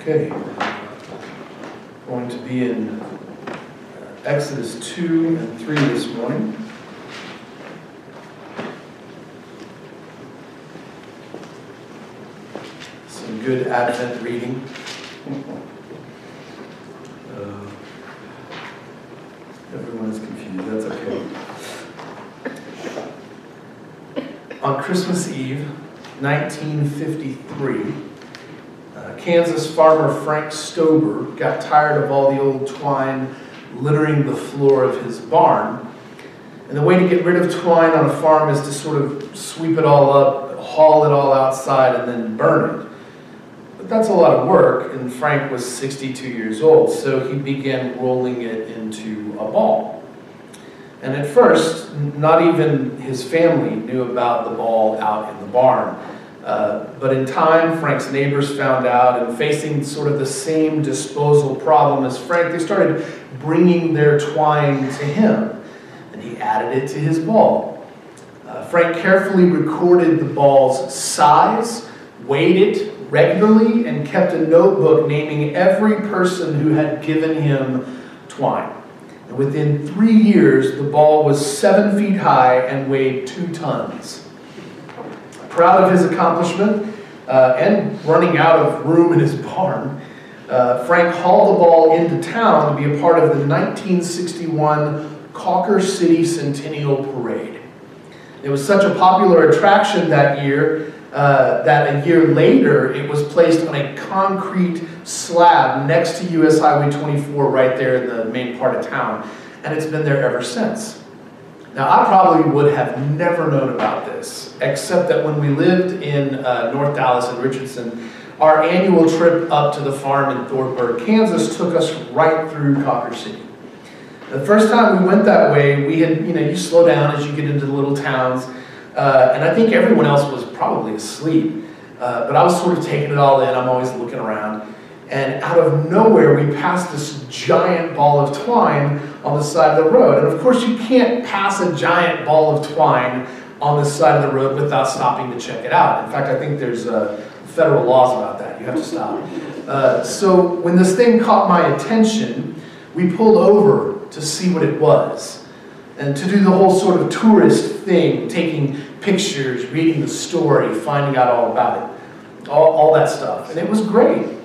Okay. Going to be in Exodus 2 and 3 this morning. Some good Advent reading. Uh, Everyone is confused, that's okay. On Christmas Eve, 1953, uh, Kansas farmer Frank Stoeber got tired of all the old twine littering the floor of his barn. And the way to get rid of twine on a farm is to sort of sweep it all up, haul it all outside, and then burn it. But that's a lot of work, and Frank was 62 years old, so he began rolling it into a ball. And at first, not even his family knew about the ball out in the barn. Uh, but in time, Frank's neighbors found out, and facing sort of the same disposal problem as Frank, they started bringing their twine to him, and he added it to his ball. Uh, Frank carefully recorded the ball's size, weighed it regularly, and kept a notebook naming every person who had given him twine. And within three years, the ball was seven feet high and weighed two tons. Proud of his accomplishment uh, and running out of room in his barn, uh, Frank hauled the ball into town to be a part of the 1961 Cawker City Centennial Parade. It was such a popular attraction that year uh, that a year later it was placed on a concrete slab next to US Highway 24 right there in the main part of town. And it's been there ever since. Now, I probably would have never known about this, except that when we lived in uh, North Dallas and Richardson, our annual trip up to the farm in Thornburg, Kansas took us right through Cawker City. The first time we went that way, we had, you know, you slow down as you get into the little towns, uh, and I think everyone else was probably asleep. Uh, but I was sort of taking it all in. I'm always looking around. And out of nowhere, we passed this giant ball of twine on the side of the road. And of course, you can't pass a giant ball of twine on the side of the road without stopping to check it out. In fact, I think there's uh, federal laws about that. You have to stop. Uh, so when this thing caught my attention, we pulled over to see what it was and to do the whole sort of tourist thing, taking pictures, reading the story, finding out all about it, all, all that stuff. And it was great.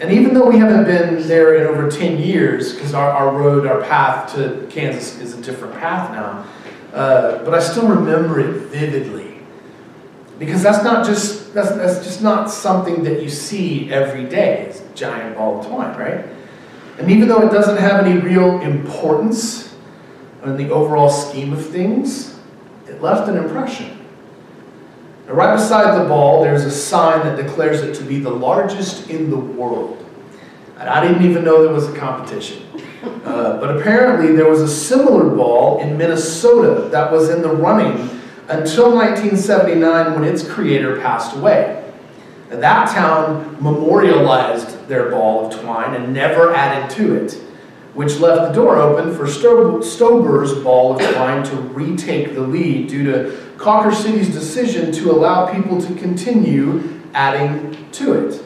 And even though we haven't been there in over 10 years, because our, our road, our path to Kansas is a different path now, uh, but I still remember it vividly. Because that's not just, that's, that's just not something that you see every day. It's a giant ball of twine, right? And even though it doesn't have any real importance in the overall scheme of things, it left an impression. Right beside the ball, there's a sign that declares it to be the largest in the world. And I didn't even know there was a competition. Uh, but apparently, there was a similar ball in Minnesota that was in the running until 1979 when its creator passed away. And that town memorialized their ball of twine and never added to it, which left the door open for Stoeber's ball of twine to retake the lead due to Cawker City's decision to allow people to continue adding to it.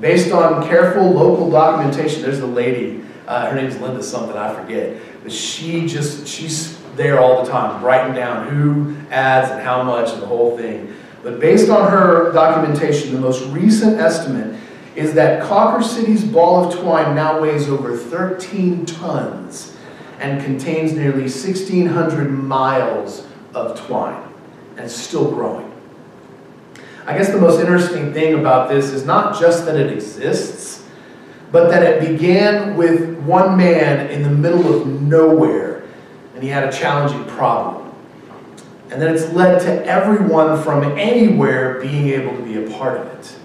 Based on careful local documentation, there's the lady, uh, her name's Linda something, I forget, but she just, she's there all the time, writing down who adds and how much and the whole thing. But based on her documentation, the most recent estimate is that Cawker City's ball of twine now weighs over 13 tons and contains nearly 1,600 miles of twine and still growing. I guess the most interesting thing about this is not just that it exists, but that it began with one man in the middle of nowhere and he had a challenging problem. And then it's led to everyone from anywhere being able to be a part of it.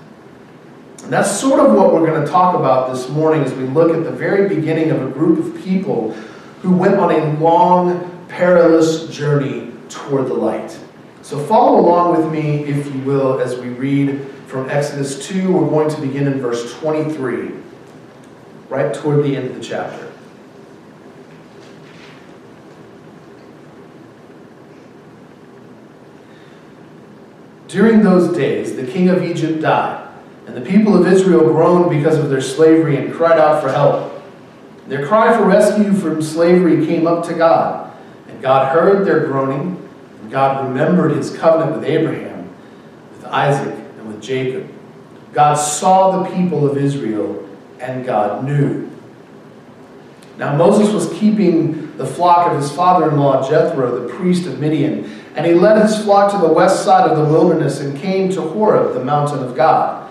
And that's sort of what we're going to talk about this morning as we look at the very beginning of a group of people who went on a long, perilous journey toward the light. So follow along with me, if you will, as we read from Exodus 2. We're going to begin in verse 23, right toward the end of the chapter. During those days, the king of Egypt died, And the people of Israel groaned because of their slavery and cried out for help. Their cry for rescue from slavery came up to God. And God heard their groaning, and God remembered his covenant with Abraham, with Isaac, and with Jacob. God saw the people of Israel, and God knew. Now Moses was keeping the flock of his father-in-law Jethro, the priest of Midian, and he led his flock to the west side of the wilderness and came to Horeb, the mountain of God.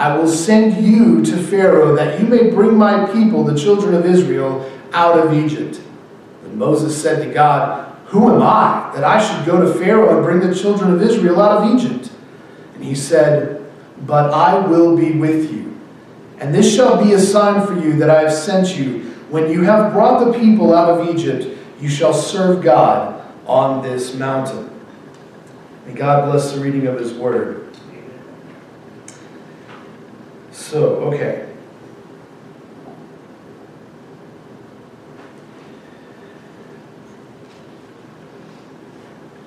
I will send you to Pharaoh that you may bring my people, the children of Israel, out of Egypt. But Moses said to God, Who am I that I should go to Pharaoh and bring the children of Israel out of Egypt? And he said, But I will be with you. And this shall be a sign for you that I have sent you. When you have brought the people out of Egypt, you shall serve God on this mountain. May God bless the reading of his word. So, okay.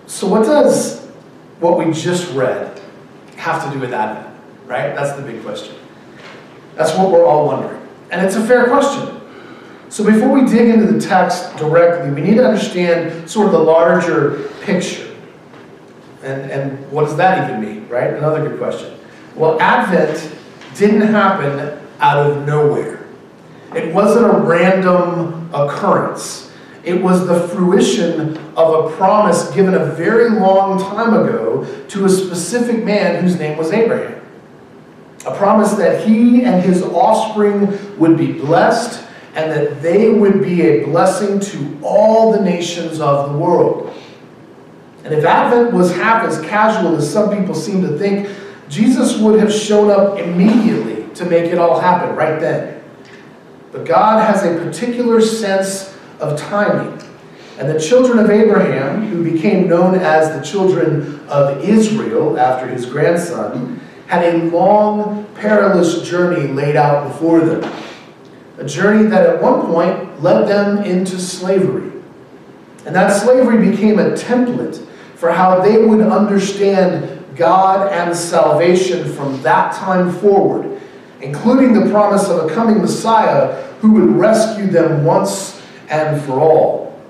So what does what we just read have to do with Advent, right? That's the big question. That's what we're all wondering. And it's a fair question. So before we dig into the text directly, we need to understand sort of the larger picture. And, and what does that even mean, right? Another good question. Well, Advent didn't happen out of nowhere. It wasn't a random occurrence. It was the fruition of a promise given a very long time ago to a specific man whose name was Abraham. A promise that he and his offspring would be blessed and that they would be a blessing to all the nations of the world. And if Advent was half as casual as some people seem to think, Jesus would have shown up immediately to make it all happen right then. But God has a particular sense of timing. And the children of Abraham, who became known as the children of Israel after his grandson, had a long, perilous journey laid out before them. A journey that at one point led them into slavery. And that slavery became a template for how they would understand God and salvation from that time forward, including the promise of a coming Messiah who would rescue them once and for all.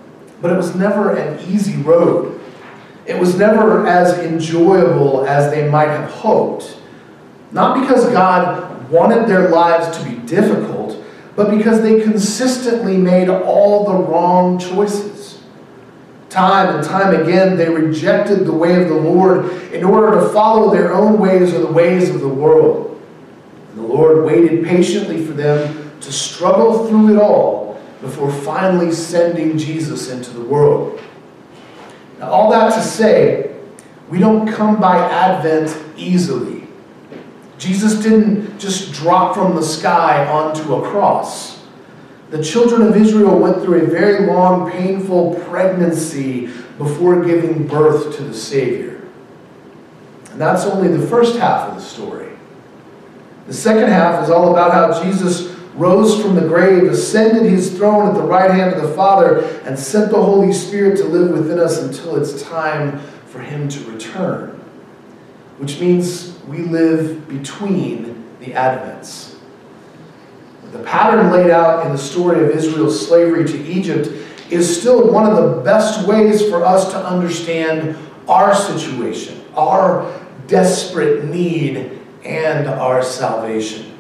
But it was never an easy road. It was never as enjoyable as they might have hoped. Not because God wanted their lives to be difficult, but because they consistently made all the wrong choices. Time and time again, they rejected the way of the Lord in order to follow their own ways or the ways of the world. And the Lord waited patiently for them to struggle through it all before finally sending Jesus into the world. Now, all that to say, we don't come by Advent easily. Jesus didn't just drop from the sky onto a cross the children of Israel went through a very long, painful pregnancy before giving birth to the Savior. And that's only the first half of the story. The second half is all about how Jesus rose from the grave, ascended his throne at the right hand of the Father, and sent the Holy Spirit to live within us until it's time for him to return. Which means we live between the Advents. The pattern laid out in the story of Israel's slavery to Egypt is still one of the best ways for us to understand our situation, our desperate need, and our salvation.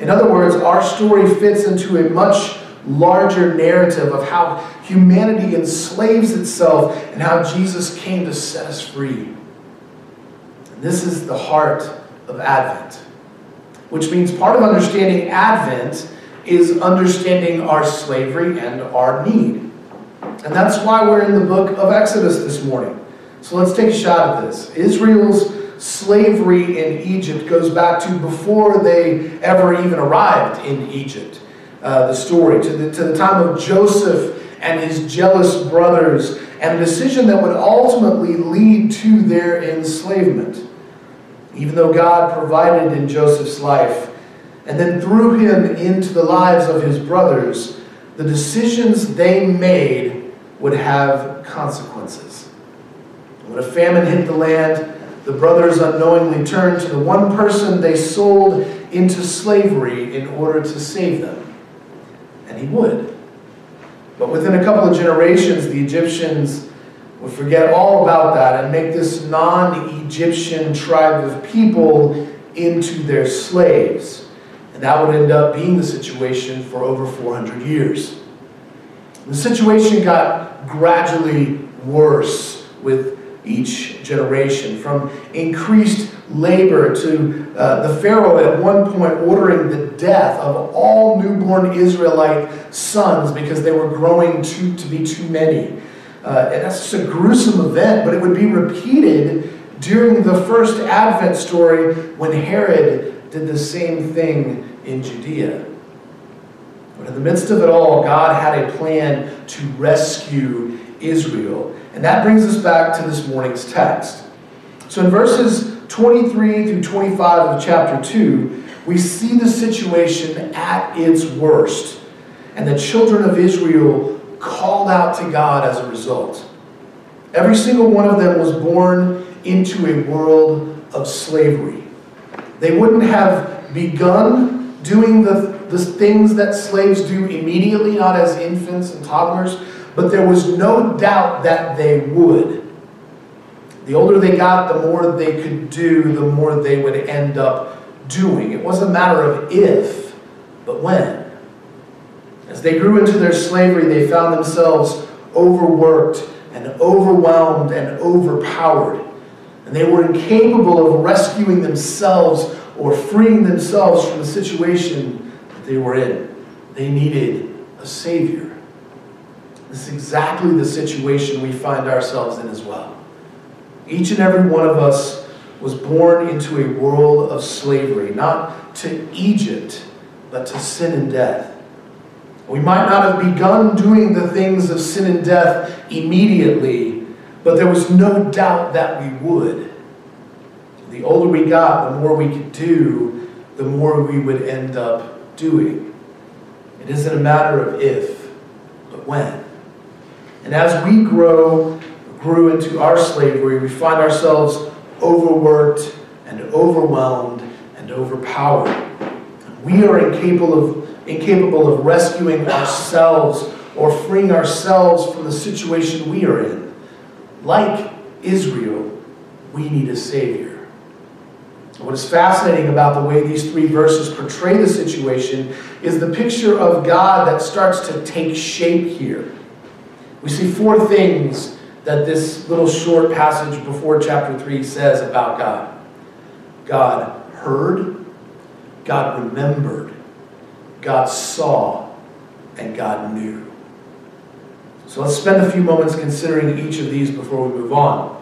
In other words, our story fits into a much larger narrative of how humanity enslaves itself and how Jesus came to set us free. And this is the heart of Advent, which means part of understanding Advent is understanding our slavery and our need. And that's why we're in the book of Exodus this morning. So let's take a shot at this. Israel's slavery in Egypt goes back to before they ever even arrived in Egypt. Uh, the story, to the, to the time of Joseph and his jealous brothers, and a decision that would ultimately lead to their enslavement. Even though God provided in Joseph's life and then threw him into the lives of his brothers, the decisions they made would have consequences. When a famine hit the land, the brothers unknowingly turned to the one person they sold into slavery in order to save them. And he would. But within a couple of generations, the Egyptians would forget all about that and make this non Egyptian tribe of people into their slaves. And that would end up being the situation for over 400 years. The situation got gradually worse with each generation, from increased labor to uh, the Pharaoh at one point ordering the death of all newborn Israelite sons because they were growing too, to be too many. Uh, and that's just a gruesome event, but it would be repeated during the first Advent story when Herod did the same thing in Judea. But in the midst of it all, God had a plan to rescue Israel. And that brings us back to this morning's text. So in verses 23 through 25 of chapter 2, we see the situation at its worst. And the children of Israel called out to God as a result. Every single one of them was born into a world of slavery. They wouldn't have begun doing the, the things that slaves do immediately, not as infants and toddlers, but there was no doubt that they would. The older they got, the more they could do, the more they would end up doing. It wasn't a matter of if, but when. As they grew into their slavery, they found themselves overworked and overwhelmed and overpowered. And they were incapable of rescuing themselves or freeing themselves from the situation that they were in. They needed a Savior. This is exactly the situation we find ourselves in as well. Each and every one of us was born into a world of slavery, not to Egypt, but to sin and death. We might not have begun doing the things of sin and death immediately, but there was no doubt that we would. The older we got, the more we could do, the more we would end up doing. It isn't a matter of if, but when. And as we grow, grew into our slavery, we find ourselves overworked and overwhelmed and overpowered. We are incapable of, incapable of rescuing ourselves or freeing ourselves from the situation we are in. Like Israel, we need a Savior. What is fascinating about the way these three verses portray the situation is the picture of God that starts to take shape here. We see four things that this little short passage before chapter 3 says about God. God heard, God remembered, God saw, and God knew. So let's spend a few moments considering each of these before we move on.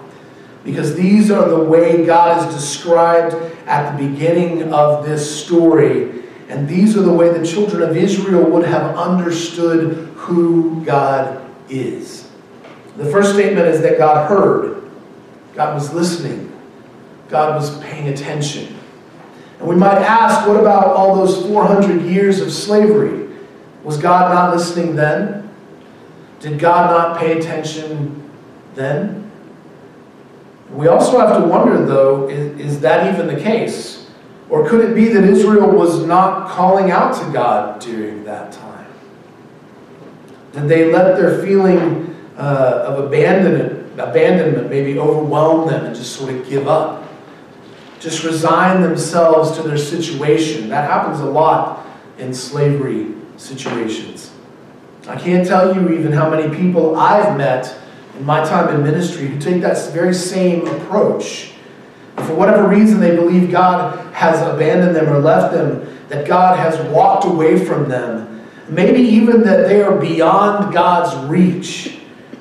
Because these are the way God is described at the beginning of this story. And these are the way the children of Israel would have understood who God is. The first statement is that God heard, God was listening, God was paying attention. And we might ask, what about all those 400 years of slavery? Was God not listening then? Did God not pay attention then? We also have to wonder, though, is, is that even the case? Or could it be that Israel was not calling out to God during that time? Did they let their feeling uh, of abandonment, abandonment maybe overwhelm them and just sort of give up? Just resign themselves to their situation? That happens a lot in slavery situations. I can't tell you even how many people I've met in my time in ministry who take that very same approach. For whatever reason they believe God has abandoned them or left them, that God has walked away from them, maybe even that they are beyond God's reach,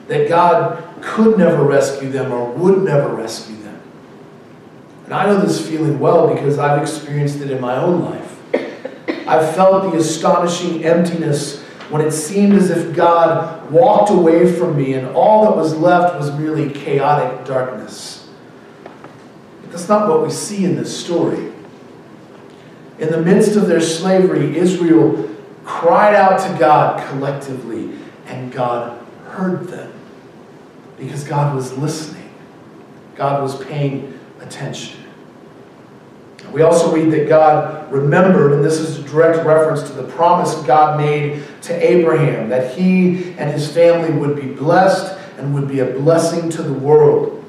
that God could never rescue them or would never rescue them. And I know this feeling well because I've experienced it in my own life. I've felt the astonishing emptiness when it seemed as if God walked away from me and all that was left was merely chaotic darkness. But that's not what we see in this story. In the midst of their slavery, Israel cried out to God collectively, and God heard them because God was listening, God was paying attention. We also read that God remembered, and this is a direct reference to the promise God made to Abraham, that he and his family would be blessed and would be a blessing to the world.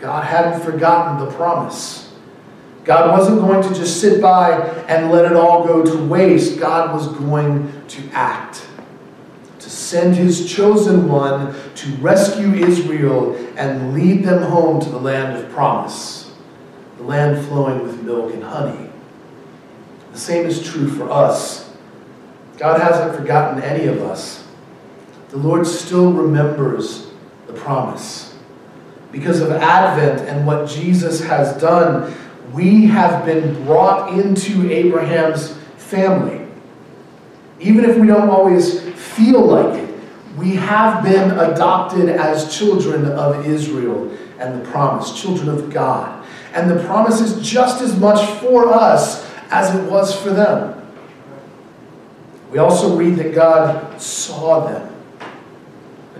God hadn't forgotten the promise. God wasn't going to just sit by and let it all go to waste. God was going to act, to send his chosen one to rescue Israel and lead them home to the land of promise land flowing with milk and honey. The same is true for us. God hasn't forgotten any of us. The Lord still remembers the promise. Because of Advent and what Jesus has done, we have been brought into Abraham's family. Even if we don't always feel like it, we have been adopted as children of Israel and the promise, children of God. And the promise is just as much for us as it was for them. We also read that God saw them.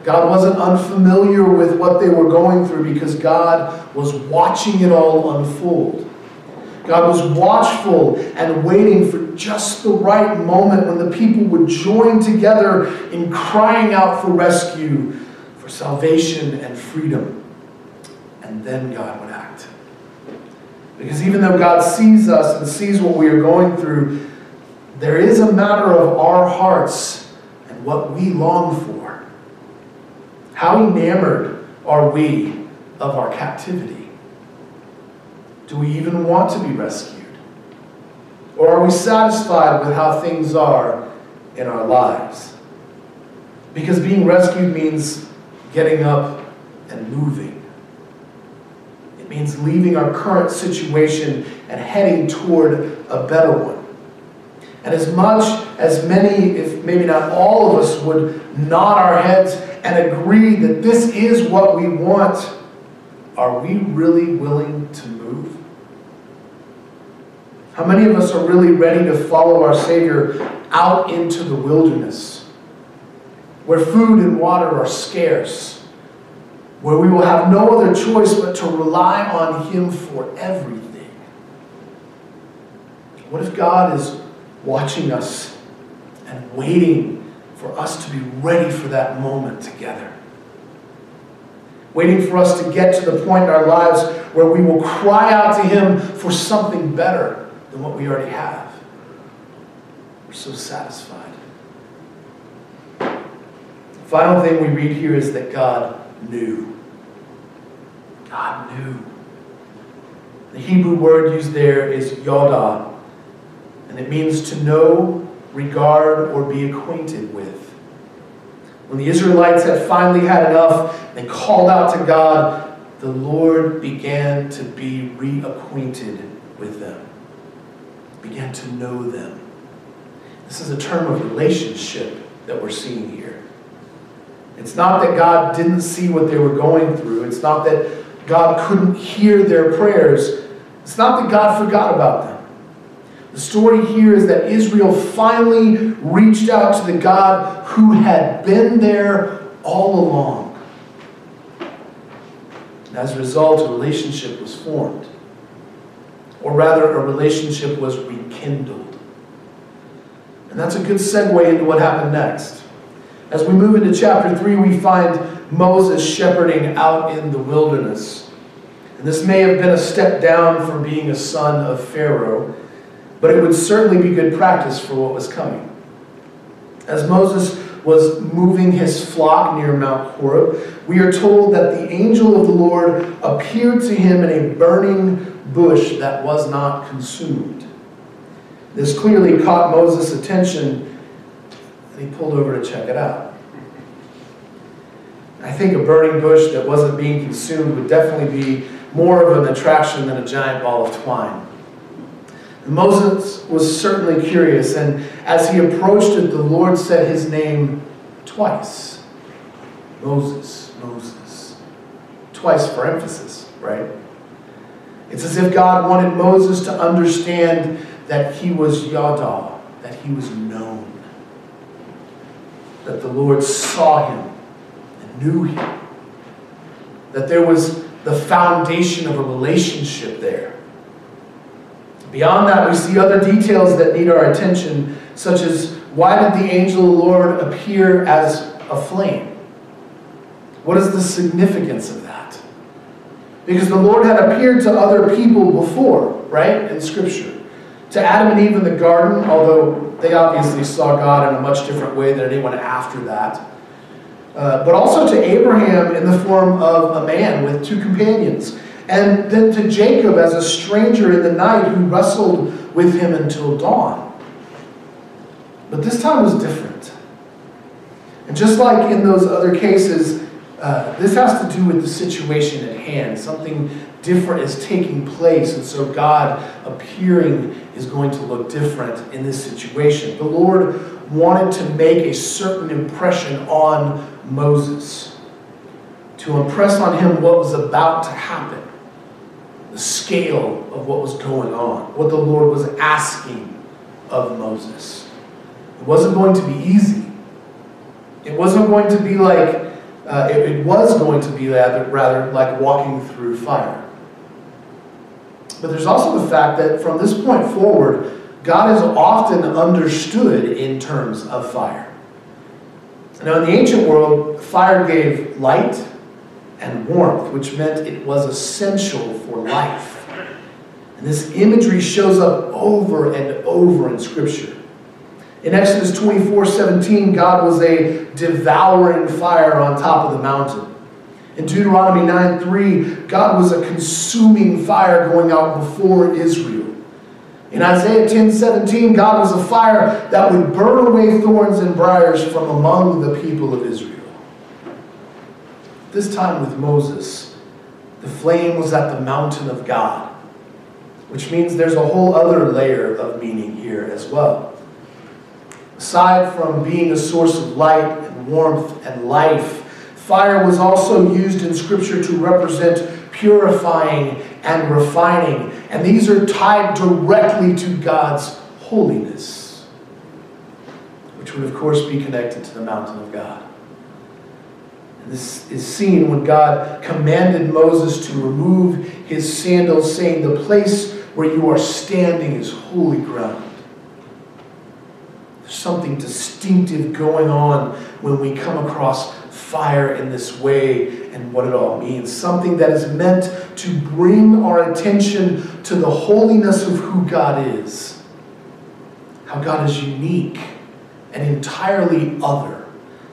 God wasn't unfamiliar with what they were going through because God was watching it all unfold. God was watchful and waiting for just the right moment when the people would join together in crying out for rescue, for salvation and freedom. And then God would act. Because even though God sees us and sees what we are going through, there is a matter of our hearts and what we long for. How enamored are we of our captivity? Do we even want to be rescued? Or are we satisfied with how things are in our lives? Because being rescued means getting up and moving means leaving our current situation and heading toward a better one. And as much as many, if maybe not all of us, would nod our heads and agree that this is what we want, are we really willing to move? How many of us are really ready to follow our Savior out into the wilderness where food and water are scarce? Where we will have no other choice but to rely on Him for everything. What if God is watching us and waiting for us to be ready for that moment together? Waiting for us to get to the point in our lives where we will cry out to Him for something better than what we already have. We're so satisfied. The final thing we read here is that God knew. God knew. The Hebrew word used there is yada, and it means to know, regard, or be acquainted with. When the Israelites had finally had enough, they called out to God, the Lord began to be reacquainted with them, began to know them. This is a term of relationship that we're seeing here. It's not that God didn't see what they were going through. It's not that God couldn't hear their prayers. It's not that God forgot about them. The story here is that Israel finally reached out to the God who had been there all along. And as a result, a relationship was formed. Or rather, a relationship was rekindled. And that's a good segue into what happened next. As we move into chapter 3, we find Moses shepherding out in the wilderness. And this may have been a step down from being a son of Pharaoh, but it would certainly be good practice for what was coming. As Moses was moving his flock near Mount Horeb, we are told that the angel of the Lord appeared to him in a burning bush that was not consumed. This clearly caught Moses' attention, and he pulled over to check it out. I think a burning bush that wasn't being consumed would definitely be more of an attraction than a giant ball of twine. Moses was certainly curious, and as he approached it, the Lord said his name twice Moses, Moses. Twice for emphasis, right? It's as if God wanted Moses to understand that he was Yada, that he was known, that the Lord saw him and knew him, that there was the foundation of a relationship there. Beyond that, we see other details that need our attention, such as why did the angel of the Lord appear as a flame? What is the significance of that? Because the Lord had appeared to other people before, right, in Scripture. To Adam and Eve in the garden, although they obviously saw God in a much different way than anyone after that. Uh, but also to Abraham in the form of a man with two companions. And then to Jacob as a stranger in the night who wrestled with him until dawn. But this time was different. And just like in those other cases, uh, this has to do with the situation at hand. Something different is taking place, and so God appearing is going to look different in this situation. The Lord wanted to make a certain impression on Moses, to impress on him what was about to happen, the scale of what was going on, what the Lord was asking of Moses. It wasn't going to be easy. It wasn't going to be like, uh, it, it, was going to be rather, rather like walking through fire. But there's also the fact that from this point forward, God is often understood in terms of fire. Now, in the ancient world, fire gave light and warmth, which meant it was essential for life. And this imagery shows up over and over in Scripture. In Exodus 24 17, God was a devouring fire on top of the mountain. In Deuteronomy 9 3, God was a consuming fire going out before Israel. In Isaiah 10 17, God was a fire that would burn away thorns and briars from among the people of Israel. This time with Moses, the flame was at the mountain of God, which means there's a whole other layer of meaning here as well. Aside from being a source of light and warmth and life, fire was also used in Scripture to represent purifying and refining. And these are tied directly to God's holiness, which would, of course, be connected to the mountain of God. And this is seen when God commanded Moses to remove his sandals, saying, The place where you are standing is holy ground There's something distinctive going on when we come across fire in this way and what it all means. Something that is meant to bring our attention to the holiness of who God is. How God is unique and entirely other,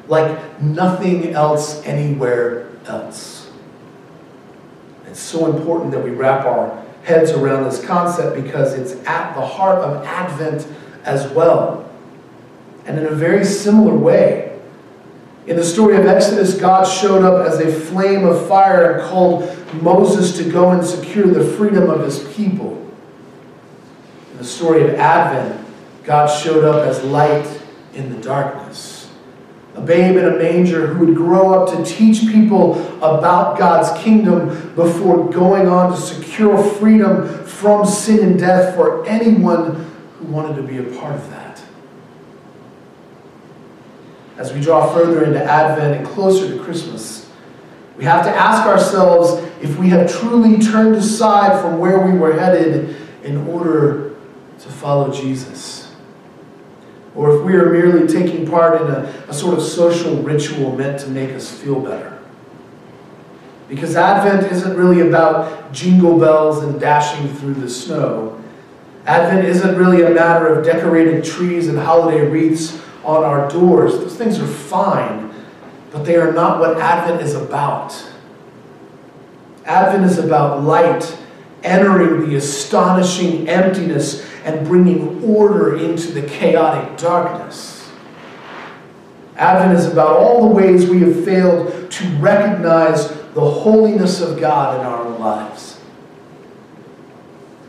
like nothing else anywhere else. It's so important that we wrap our heads around this concept because it's at the heart of Advent as well. And in a very similar way, in the story of Exodus, God showed up as a flame of fire and called Moses to go and secure the freedom of his people. In the story of Advent, God showed up as light in the darkness. A babe in a manger who would grow up to teach people about God's kingdom before going on to secure freedom from sin and death for anyone who wanted to be a part of that. As we draw further into Advent and closer to Christmas, we have to ask ourselves if we have truly turned aside from where we were headed in order to follow Jesus. Or if we are merely taking part in a, a sort of social ritual meant to make us feel better. Because Advent isn't really about jingle bells and dashing through the snow. Advent isn't really a matter of decorated trees and holiday wreaths on our doors. Those things are fine, but they are not what Advent is about. Advent is about light entering the astonishing emptiness and bringing order into the chaotic darkness. Advent is about all the ways we have failed to recognize the holiness of God in our lives.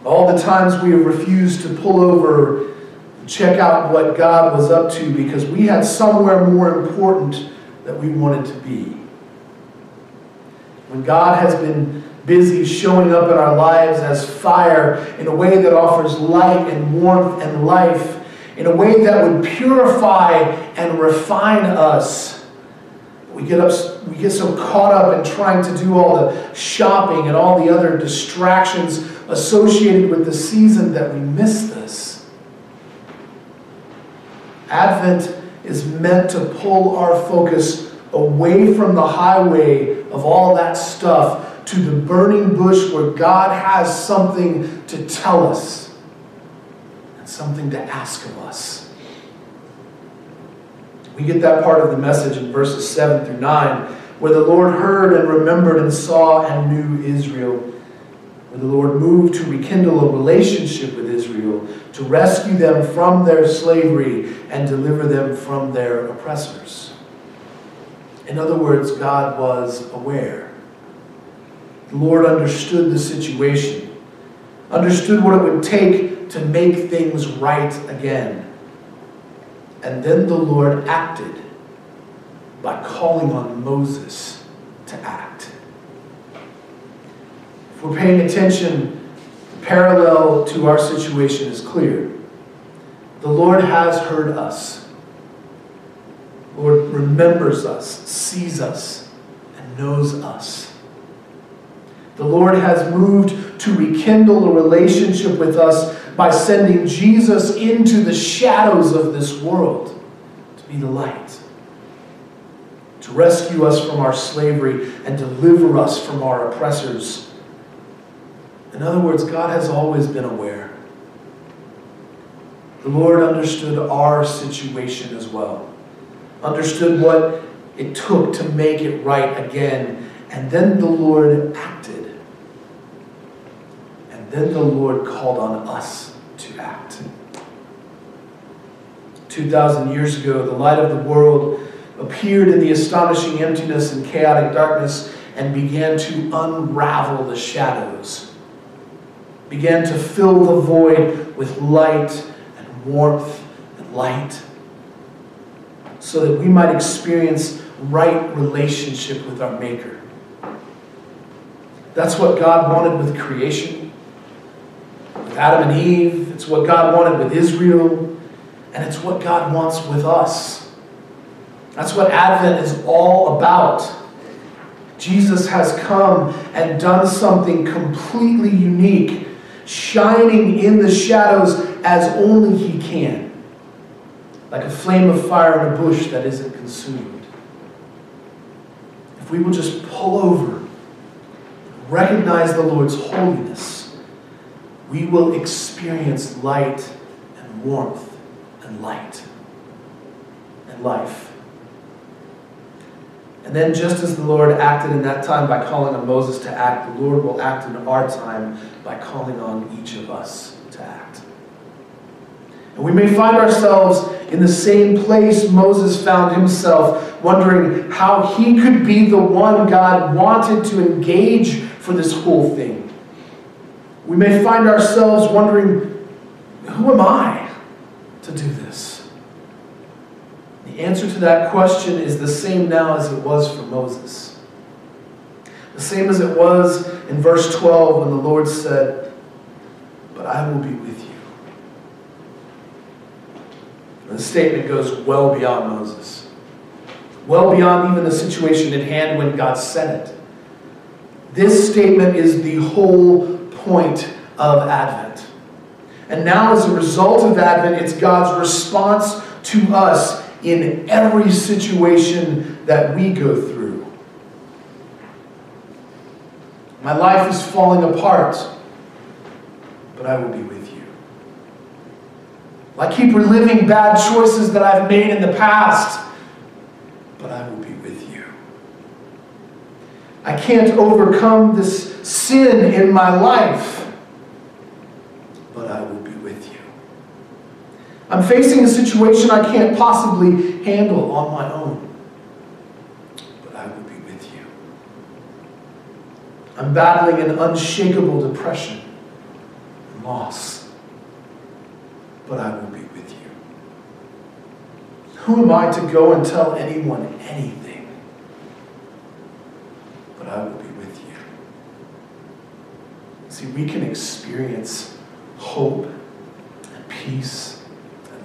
All the times we have refused to pull over check out what God was up to because we had somewhere more important that we wanted to be. When God has been busy showing up in our lives as fire in a way that offers light and warmth and life, in a way that would purify and refine us. We get, up, we get so caught up in trying to do all the shopping and all the other distractions associated with the season that we miss this. Advent is meant to pull our focus away from the highway of all that stuff to the burning bush where God has something to tell us and something to ask of us. We get that part of the message in verses 7 through 9, where the Lord heard and remembered and saw and knew Israel, where the Lord moved to rekindle a relationship with Israel, to rescue them from their slavery and deliver them from their oppressors. In other words, God was aware. The Lord understood the situation, understood what it would take to make things right again. And then the Lord acted by calling on Moses to act. We're paying attention, the parallel to our situation is clear. The Lord has heard us. The Lord remembers us, sees us, and knows us. The Lord has moved to rekindle a relationship with us by sending Jesus into the shadows of this world to be the light, to rescue us from our slavery and deliver us from our oppressors. In other words, God has always been aware. The Lord understood our situation as well, understood what it took to make it right again, and then the Lord acted. And then the Lord called on us to act. 2,000 years ago, the light of the world appeared in the astonishing emptiness and chaotic darkness and began to unravel the shadows, began to fill the void with light and warmth and light, so that we might experience right relationship with our Maker. That's what God wanted with creation with Adam and Eve. It's what God wanted with Israel. And it's what God wants with us. That's what Advent is all about. Jesus has come and done something completely unique, shining in the shadows as only He can, like a flame of fire in a bush that isn't consumed. If we will just pull over, recognize the Lord's holiness, we will experience light and warmth and light and life. And then, just as the Lord acted in that time by calling on Moses to act, the Lord will act in our time by calling on each of us to act. And we may find ourselves in the same place Moses found himself, wondering how he could be the one God wanted to engage for this whole thing. We may find ourselves wondering, who am I to do this? The answer to that question is the same now as it was for Moses. The same as it was in verse 12 when the Lord said, But I will be with you. And the statement goes well beyond Moses, well beyond even the situation at hand when God said it. This statement is the whole point of Advent. And now, as a result of Advent, it's God's response to us in every situation that we go through. My life is falling apart, but I will be with you. I keep reliving bad choices that I've made in the past, but I will be with you. I can't overcome this sin in my life, but I will be with you. I'm facing a situation I can't possibly handle on my own, but I will be with you. I'm battling an unshakable depression and loss, but I will be with you. Who am I to go and tell anyone anything? But I will be with you. See, we can experience hope and peace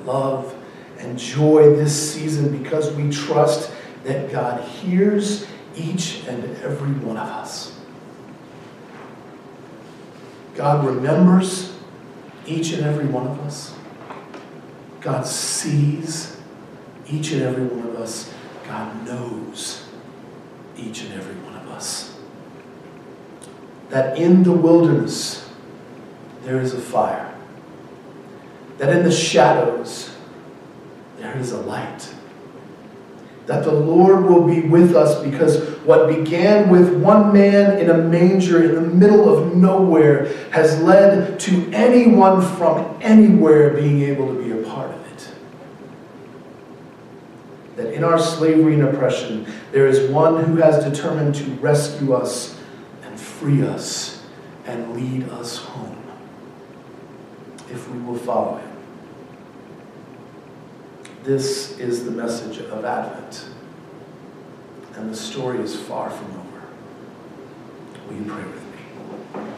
love and joy this season because we trust that God hears each and every one of us. God remembers each and every one of us. God sees each and every one of us. God knows each and every one of us. That in the wilderness there is a fire. That in the shadows there is a light. That the Lord will be with us because what began with one man in a manger in the middle of nowhere has led to anyone from anywhere being able to be a part of it. That in our slavery and oppression, there is one who has determined to rescue us and free us and lead us home if we will follow him. This is the message of Advent. And the story is far from over. Will you pray with me?